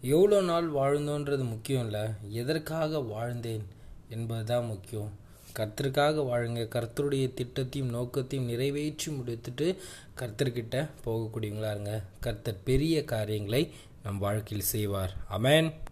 எவ்வளோ நாள் வாழ்ந்தோன்றது முக்கியம் இல்லை. எதற்காக வாழ்ந்தேன் என்பது தான் முக்கியம். கர்த்தருக்காக வாழுங்க. கர்த்தருடைய திட்டத்தையும் நோக்கத்தையும் நிறைவேற்றி முடித்துட்டு கர்த்தர்கிட்ட போகக்கூடியவங்களா இருங்க. கர்த்தர் பெரிய காரியங்களை நம் வாழ்க்கையில் செய்வார். அமேன்